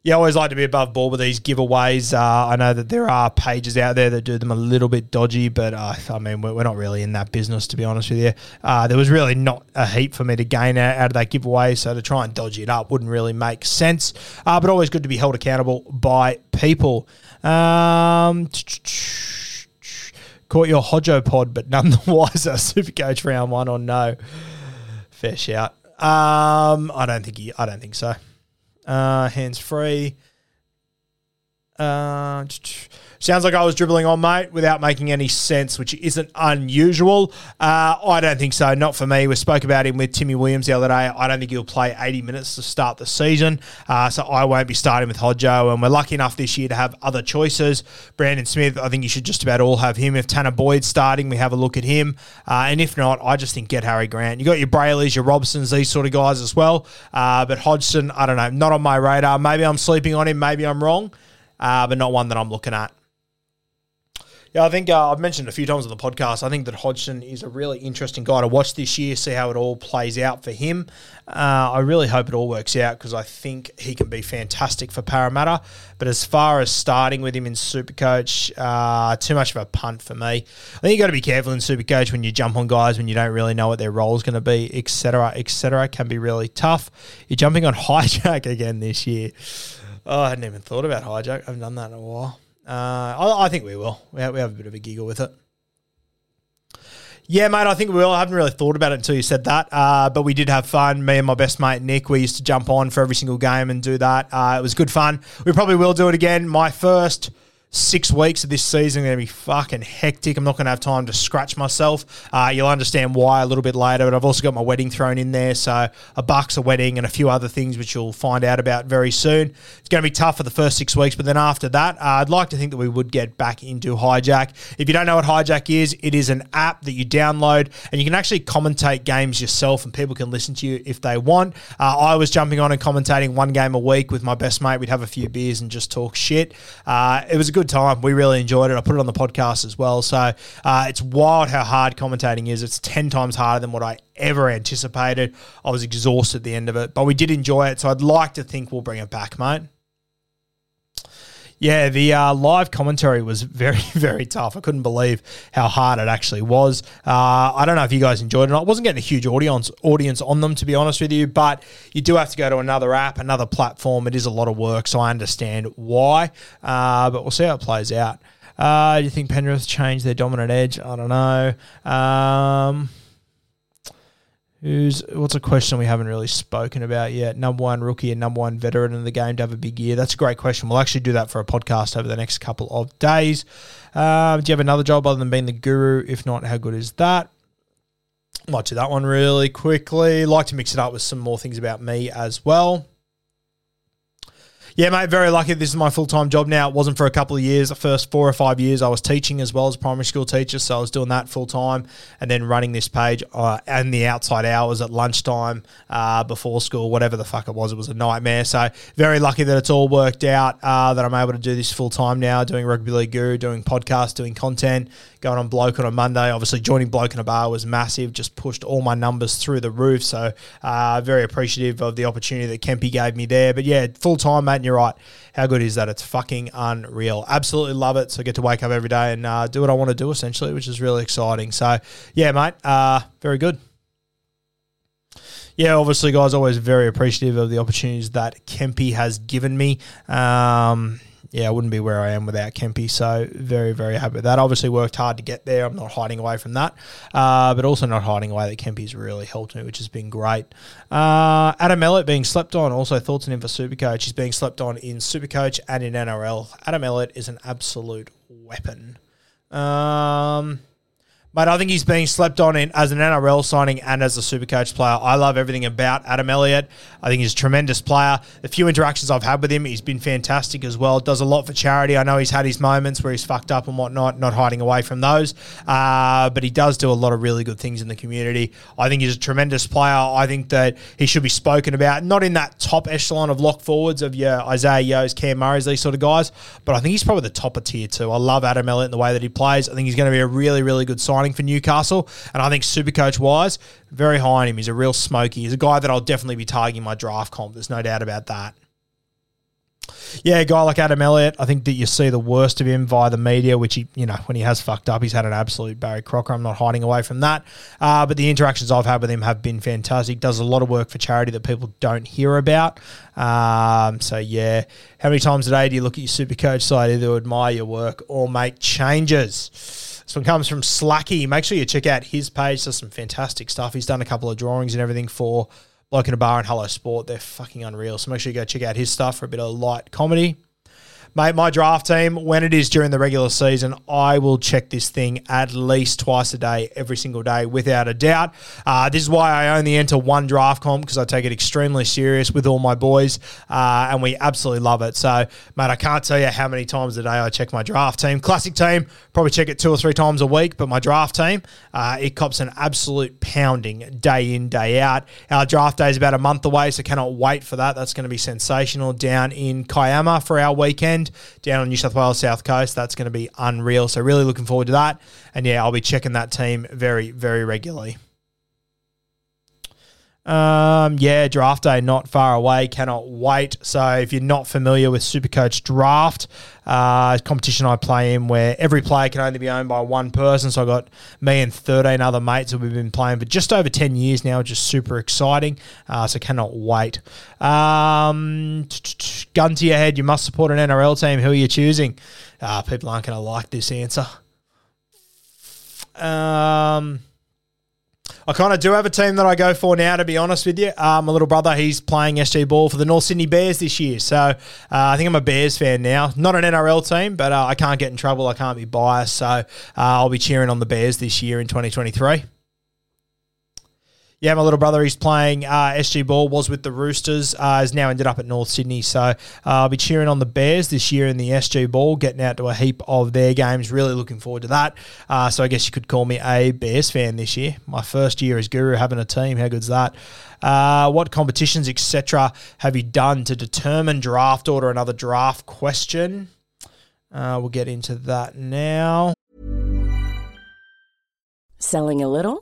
I always like to be above board with these giveaways. Uh, I know that there are pages out there that do them a little bit dodgy, but uh, I mean, we're, we're, not really in that business, to be honest with you. Uh, there was really not a heap for me to gain out, out, of that giveaway, so to try and dodge it up wouldn't really make sense. Uh, but always good to be held accountable by people. Um, caught your Hodjo pod, but none the wiser. Super coach round one or no? Fair shout. Um, I don't think he, I don't think so uh, hands free. Uh, sounds like I was dribbling on, mate, without making any sense, which isn't unusual. Uh, I don't think so. Not for me. We spoke about him with Timmy Williams the other day. I don't think he'll play 80 minutes to start the season. Uh, so I won't be starting with Hodjo. And we're lucky enough this year to have other choices. Brandon Smith, I think you should just about all have him. If Tanah Boyd's starting, we have a look at him. Uh, and if not, I just think get Harry Grant. You got your Braileys, your Robsons, these sort of guys as well. Uh, but Hodgson, I don't know, not on my radar. Maybe I'm sleeping on him. Maybe I'm wrong uh, but not one that I'm looking at. Yeah, I think uh, I've mentioned a few times on the podcast. I think that Hodgson is a really interesting guy to watch this year, see how it all plays out for him. Uh, I really hope it all works out because I think he can be fantastic for Parramatta. But as far as starting with him in Supercoach, uh, too much of a punt for me. I think you've got to be careful in Supercoach when you jump on guys when you don't really know what their role is going to be, etc., etc. Can be really tough. You're jumping on hijack again this year. Oh, I hadn't even thought about hijack. I haven't done that in a while. Uh, I, I, think we will. We have, we have a bit of a giggle with it. Yeah, mate, I think we will. I haven't really thought about it until you said that. Uh, but we did have fun. Me and my best mate, Nick, we used to jump on for every single game and do that. Uh, it was good fun. We probably will do it again. My first six weeks of this season are going to be fucking hectic. I'm not going to have time to scratch myself. Uh, you'll understand why a little bit later, but I've also got my wedding thrown in there. So a bucks, a wedding, and a few other things which you'll find out about very soon. It's going to be tough for the first six weeks, but then after that, uh, I'd like to think that we would get back into Hijack. If you don't know what Hijack is, it is an app that you download and you can actually commentate games yourself and people can listen to you if they want. Uh, I was jumping on and commentating one game a week with my best mate. We'd have a few beers and just talk shit. Uh, it was a good good time. We really enjoyed it. I put it on the podcast as well. So uh, it's wild how hard commentating is. It's 10 times harder than what I ever anticipated. I was exhausted at the end of it, but we did enjoy it. So I'd like to think we'll bring it back, mate. Yeah, the uh, live commentary was very, very tough. I couldn't believe how hard it actually was. Uh, I don't know if you guys enjoyed it. I wasn't getting a huge audience audience on them, to be honest with you, but you do have to go to another app, another platform. It is a lot of work, so I understand why. Uh, but we'll see how it plays out. Uh, do you think Penrith changed their dominant edge? I don't know. Um, Who's what's a question we haven't really spoken about yet? Number one rookie and number one veteran in the game to have a big year. That's a great question. We'll actually do that for a podcast over the next couple of days. Um, do you have another job other than being the guru? If not, how good is that? Might do that one really quickly. Like to mix it up with some more things about me as well. Yeah, mate, very lucky. This is my full time job now. It wasn't for a couple of years. The first four or five years, I was teaching as well as primary school teacher. So I was doing that full time and then running this page uh, and the outside hours at lunchtime, uh, before school, whatever the fuck it was. It was a nightmare. So very lucky that it's all worked out, uh, that I'm able to do this full time now, doing Rugby League Guru, doing podcasts, doing content, going on Bloke on a Monday. Obviously, joining Bloke in a Bar was massive, just pushed all my numbers through the roof. So uh, very appreciative of the opportunity that Kempy gave me there. But yeah, full time, mate and you're right. How good is that? It's fucking unreal. Absolutely love it. So I get to wake up every day and uh, do what I want to do, essentially, which is really exciting. So yeah, mate, uh, very good. Yeah, obviously, guys, always very appreciative of the opportunities that Kempy has given me. Um, yeah, I wouldn't be where I am without Kempy. So very, very happy with that. Obviously worked hard to get there. I'm not hiding away from that, uh, but also not hiding away that Kempy's really helped me, which has been great. Uh, Adam Elliott being slept on. Also thoughts on him for Supercoach. He's being slept on in Supercoach and in NRL. Adam Elliott is an absolute weapon. Um, but I think he's being slept on in, as an NRL signing and as a Supercoach player. I love everything about Adam Elliott. I think he's a tremendous player. The few interactions I've had with him, he's been fantastic as well. Does a lot for charity. I know he's had his moments where he's fucked up and whatnot, not hiding away from those. Uh, but he does do a lot of really good things in the community. I think he's a tremendous player. I think that he should be spoken about, not in that top echelon of lock forwards of your Isaah Yeos, Cam Murray's, these sort of guys, but I think he's probably the top of tier two. I love Adam Elliott and the way that he plays. I think he's going to be a really, really good signing for Newcastle. And I think Supercoach wise, very high on him. He's a real smoky. He's a guy that I'll definitely be targeting my draft comp. There's no doubt about that. Yeah, a guy like Adam Elliott, I think that you see the worst of him via the media, which he, you know, when he has fucked up, he's had an absolute Barry Crocker. I'm not hiding away from that. Uh, but the interactions I've had with him have been fantastic. Does a lot of work for charity that people don't hear about. Um, so yeah, how many times a day do you look at your super coach site either admire your work or make changes? This one comes from Slacky. Make sure you check out his page. Does some fantastic stuff. He's done a couple of drawings and everything for Bloke in a Bar and Hello Sport. They're fucking unreal. So make sure you go check out his stuff for a bit of light comedy. Mate, my draft team, when it is during the regular season, I will check this thing at least twice a day, every single day, without a doubt. Uh, this is why I only enter one draft comp because I take it extremely serious with all my boys, uh, and we absolutely love it. So, mate, I can't tell you how many times a day I check my draft team. Classic team, probably check it two or three times a week, but my draft team, uh, it cops an absolute pounding day in, day out. Our draft day is about a month away, so cannot wait for that. That's going to be sensational down in Kiama for our weekend down on New South Wales South Coast. That's going to be unreal. So really looking forward to that. And yeah, I'll be checking that team very, very regularly. Um, yeah, draft day not far away. Cannot wait. So if you're not familiar with Supercoach Draft, uh, competition I play in where every player can only be owned by one person. So I got me and 13 other mates that we've been playing for just over 10 years now, is super exciting. Uh, so cannot wait. Um, gun to your head, you must support an NRL team. Who are you choosing? Uh, people aren't going to like this answer. Um. I kind of do have a team that I go for now, to be honest with you. Uh, my little brother, he's playing SG Ball for the North Sydney Bears this year. So uh, I think I'm a Bears fan now. Not an NRL team, but uh, I can't get in trouble. I can't be biased. So uh, I'll be cheering on the Bears this year in 2023. Yeah, my little brother, he's playing uh, SG Ball, was with the Roosters, uh, has now ended up at North Sydney. So uh, I'll be cheering on the Bears this year in the SG Ball, getting out to a heap of their games. Really looking forward to that. Uh, so I guess you could call me a Bears fan this year. My first year as Guru having a team. How good's that? Uh, what competitions, etc., have you done to determine draft order? Another draft question. Uh, we'll get into that now. Selling a little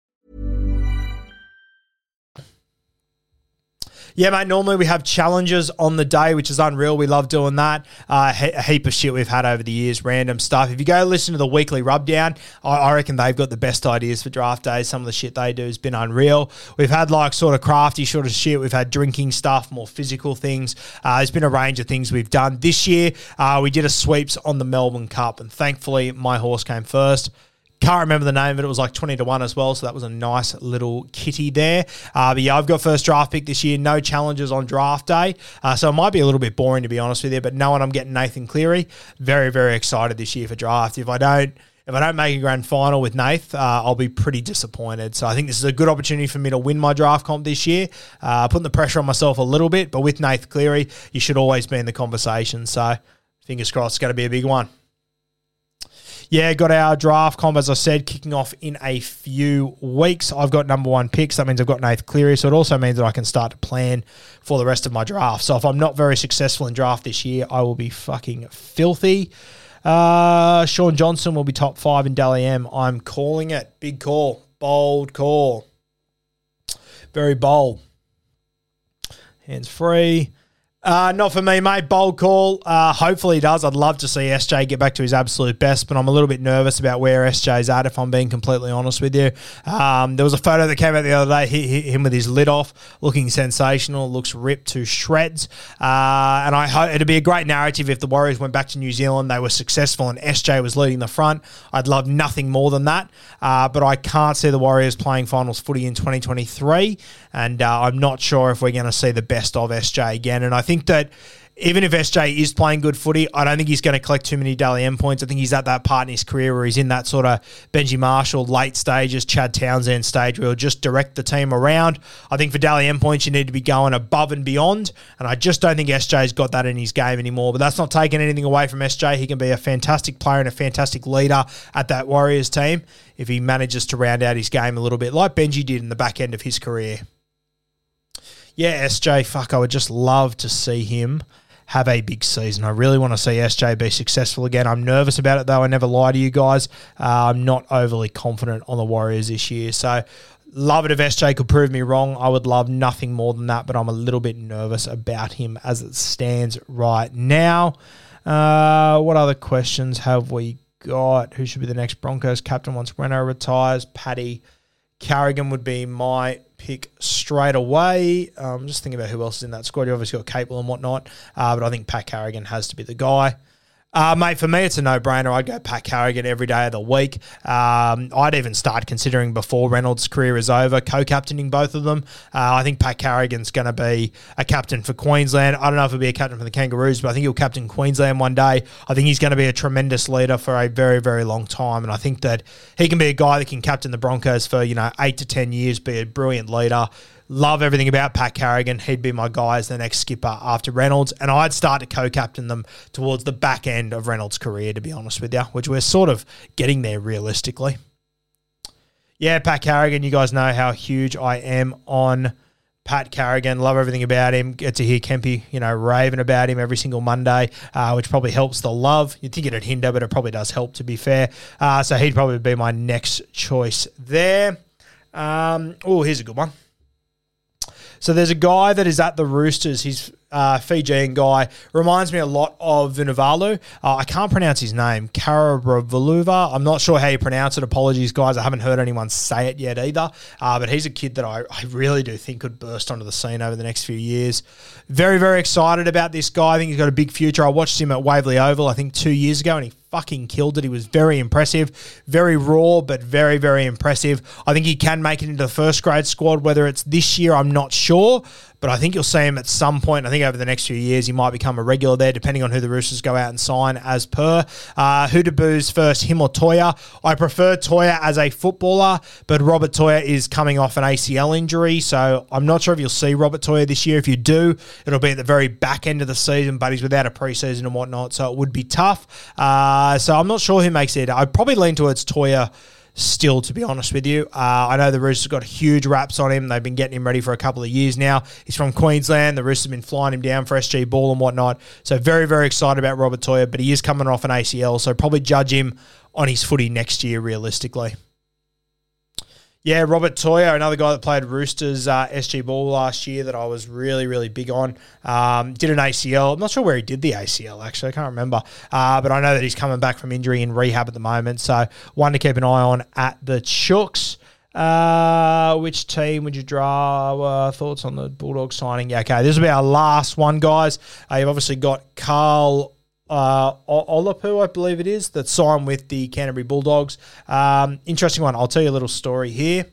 Yeah, mate. Normally we have challenges on the day, which is unreal. We love doing that. Uh, a heap of shit we've had over the years, random stuff. If you go listen to the weekly rubdown, I, I reckon they've got the best ideas for draft days. Some of the shit they do has been unreal. We've had like sort of crafty sort of shit. We've had drinking stuff, more physical things. Uh, there's been a range of things we've done this year. Uh, we did a sweeps on the Melbourne Cup, and thankfully my horse came first. Can't remember the name but it. Was like 20 to 1 as well. So that was a nice little kitty there. Uh, but yeah, I've got first draft pick this year. No challenges on draft day. Uh, so it might be a little bit boring to be honest with you. But knowing I'm getting Nathan Cleary, very, very excited this year for draft. If I don't. If I don't make a grand final with Nath, uh, I'll be pretty disappointed. So I think this is a good opportunity for me to win my draft comp this year. Uh, putting the pressure on myself a little bit, but with Nath Cleary, you should always be in the conversation. So fingers crossed, it's going to be a big one. Yeah, got our draft comp, as I said, kicking off in a few weeks. I've got number one picks. That means I've got Nath Cleary. So it also means that I can start to plan for the rest of my draft. So if I'm not very successful in draft this year, I will be fucking filthy. Uh, Shaun Johnson will be top five in Dally M. I'm calling it. Big call. Bold call. Very bold. Hands free. Uh, not for me, mate. Bold call. Uh, hopefully he does. I'd love to see SJ get back to his absolute best, but I'm a little bit nervous about where SJ's at, if I'm being completely honest with you. Um, there was a photo that came out the other day, he, he, him with his lid off, looking sensational, looks ripped to shreds. Uh, and I hope it'd be a great narrative if the Warriors went back to New Zealand, they were successful, and SJ was leading the front. I'd love nothing more than that. Uh, but I can't see the Warriors playing finals footy in 2023, and uh, I'm not sure if we're going to see the best of SJ again. And I think that even if SJ is playing good footy, I don't think he's going to collect too many Dally M points. I think he's at that part in his career where he's in that sort of Benji Marshall late stages, Chad Townsend stage where he'll just direct the team around. I think for Dally M points, you need to be going above and beyond. And I just don't think SJ's got that in his game anymore. But that's not taking anything away from SJ. He can be a fantastic player and a fantastic leader at that Warriors team if he manages to round out his game a little bit, like Benji did in the back end of his career yeah, SJ, fuck, I would just love to see him have a big season. I really want to see SJ be successful again. I'm nervous about it, though. I never lie to you guys. Uh, I'm not overly confident on the Warriors this year. So, love it if SJ could prove me wrong. I would love nothing more than that, but I'm a little bit nervous about him as it stands right now. Uh, what other questions have we got? Who should be the next Broncos captain once Reno retires? Paddy Carrigan would be my pick straight away. Um, just thinking about who else is in that squad. You obviously got Capel and whatnot, uh, but I think Pat Carrigan has to be the guy. Uh, mate, for me, it's a no-brainer. I'd go Pat Carrigan every day of the week. Um, I'd even start considering before Reynolds' career is over, co-captaining both of them. Uh, I think Pat Carrigan's going to be a captain for Queensland. I don't know if he'll be a captain for the Kangaroos, but I think he'll captain Queensland one day. I think he's going to be a tremendous leader for a very, very long time, and I think that he can be a guy that can captain the Broncos for you know eight to ten years, be a brilliant leader. Love everything about Pat Carrigan. He'd be my guy as the next skipper after Reynolds, and I'd start to co-captain them towards the back end of Reynolds' career, to be honest with you, which we're sort of getting there realistically. Yeah, Pat Carrigan, you guys know how huge I am on Pat Carrigan. Love everything about him. Get to hear Kempy, you know, raving about him every single Monday, uh, which probably helps the love. You'd think it'd hinder, but it probably does help, to be fair. Uh, so he'd probably be my next choice there. Um, oh, here's a good one. So there's a guy that is at the Roosters. He's uh, Fijian guy. Reminds me a lot of Vunivalu. Uh, I can't pronounce his name. Karabaluva. I'm not sure how you pronounce it. Apologies, guys. I haven't heard anyone say it yet either. Uh, but he's a kid that I, I really do think could burst onto the scene over the next few years. Very, very excited about this guy. I think he's got a big future. I watched him at Waverley Oval, I think, two years ago, and he fucking killed it. He was very impressive, very raw, but very, very impressive. I think he can make it into the first grade squad. Whether it's this year, I'm not sure. But I think you'll see him at some point. I think over the next few years, he might become a regular there, depending on who the Roosters go out and sign as per. Uh, first, him or To'o? I prefer To'o as a footballer, but Robert To'o is coming off an ACL injury, so I'm not sure if you'll see Robert To'o this year. If you do, it'll be at the very back end of the season, but he's without a preseason and whatnot, so it would be tough. Uh, so I'm not sure who makes it. I'd probably lean towards To'o still, to be honest with you. Uh, I know the Roosters got huge wraps on him. They've been getting him ready for a couple of years now. He's from Queensland. The Roosters have been flying him down for SG ball and whatnot. So very, very excited about Robert To'o, but he is coming off an ACL, so probably judge him on his footy next year, realistically. Yeah, Robert To'o, another guy that played Roosters uh, SG ball last year that I was really, really big on. Um, did an ACL. I'm not sure where he did the ACL, actually. I can't remember. Uh, but I know that he's coming back from injury in rehab at the moment. So, one to keep an eye on at the Chooks. Uh, which team would you draw? Uh, thoughts on the Bulldog signing? Yeah, okay. This will be our last one, guys. Uh, you've obviously got Karl uh, Oloapu, I believe it is, that signed with the Canterbury Bulldogs. Um, interesting one. I'll tell you a little story here.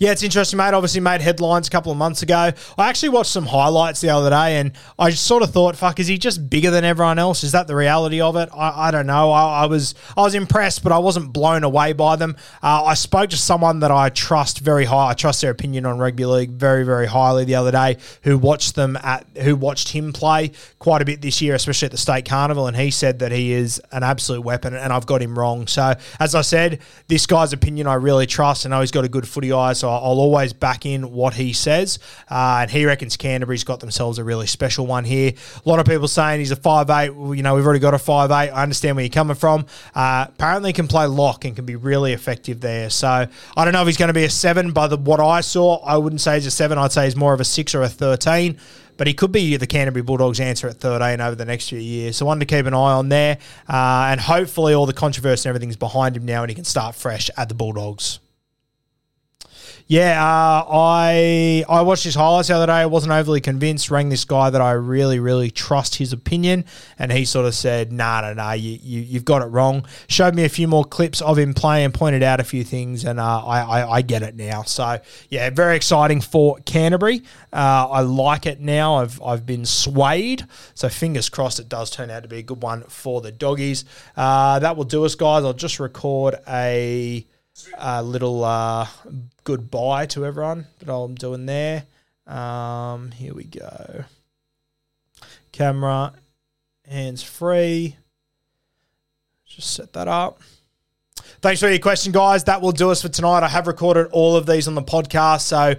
Yeah, it's interesting, mate. Obviously, made headlines a couple of months ago. I actually watched some highlights the other day, and I sort of thought, "Fuck, is he just bigger than everyone else? Is that the reality of it?" I, I don't know. I, I, was I was impressed, but I wasn't blown away by them. Uh, I spoke to someone that I trust very high. I trust their opinion on rugby league very, very highly the other day. Who watched them at who watched him play quite a bit this year, especially at the state carnival, and he said that he is an absolute weapon, and I've got him wrong. So, as I said, this guy's opinion I really trust. I know he's got a good footy eye, so I'll always back in what he says. Uh, and he reckons Canterbury's got themselves a really special one here. A lot of people saying he's a five eight. You know, we've already got a five eight. I understand where you're coming from. Uh, apparently, can play lock and can be really effective there. So I don't know if he's going to be a seven. By the what I saw, I wouldn't say he's a seven. I'd say he's more of a six or a thirteen but he could be the Canterbury Bulldogs' answer at 13 over the next few years. So one to keep an eye on there, uh, and hopefully all the controversy and everything's behind him now, and he can start fresh at the Bulldogs. Yeah, uh, I I watched his highlights the other day. I wasn't overly convinced. Rang this guy that I really, really trust his opinion, and he sort of said, "No, no, no, you, you you've got it wrong." Showed me a few more clips of him playing, pointed out a few things, and uh, I, I, I get it now. So yeah, very exciting for Canterbury. Uh, I like it now. I've I've been swayed, so fingers crossed it does turn out to be a good one for the doggies. Uh, that will do us, guys. I'll just record a a little uh, goodbye to everyone that I'm doing there. Um, here we go. Camera, hands free. Just set that up. Thanks for your question, guys. That will do us for tonight. I have recorded all of these on the podcast. So,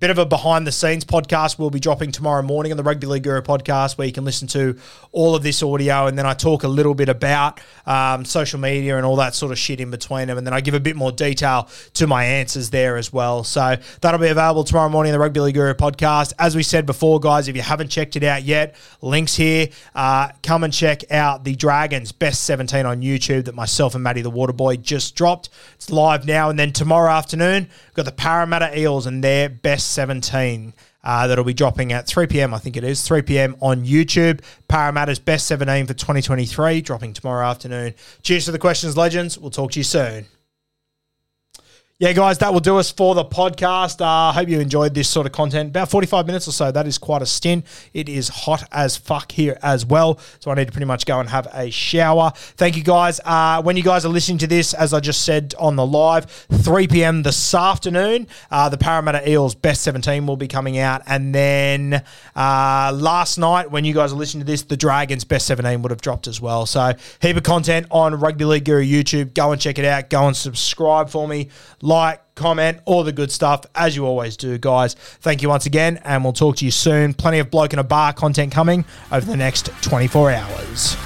bit of a behind the scenes podcast We'll be dropping tomorrow morning on the Rugby League Guru podcast, where you can listen to all of this audio. And then I talk a little bit about um, social media and all that sort of shit in between them. And then I give a bit more detail to my answers there as well. So, that'll be available tomorrow morning on the Rugby League Guru podcast. As we said before, guys, if you haven't checked it out yet, links here. Uh, come and check out the Dragons Best 17 on YouTube that myself and Matty the Waterboy just just dropped. It's live now. And then tomorrow afternoon, we've got the Parramatta Eels and their best 17. Uh, that'll be dropping at 3 p.m. I think it is 3 p.m. on YouTube. Parramatta's best 17 for 2023, dropping tomorrow afternoon. Cheers to the questions, legends. We'll talk to you soon. Yeah, guys, that will do us for the podcast. I uh, hope you enjoyed this sort of content. About 45 minutes or so. That is quite a stint. It is hot as fuck here as well. So I need to pretty much go and have a shower. Thank you, guys. Uh, when you guys are listening to this, as I just said on the live, 3 p.m. this afternoon, uh, the Parramatta Eels Best 17 will be coming out. And then uh, last night, when you guys are listening to this, the Dragons Best 17 would have dropped as well. So heap of content on Rugby League Guru YouTube. Go and check it out. Go and subscribe for me like, comment, all the good stuff, as you always do, guys. Thank you once again, and we'll talk to you soon. Plenty of bloke in a bar content coming over the next 24 hours.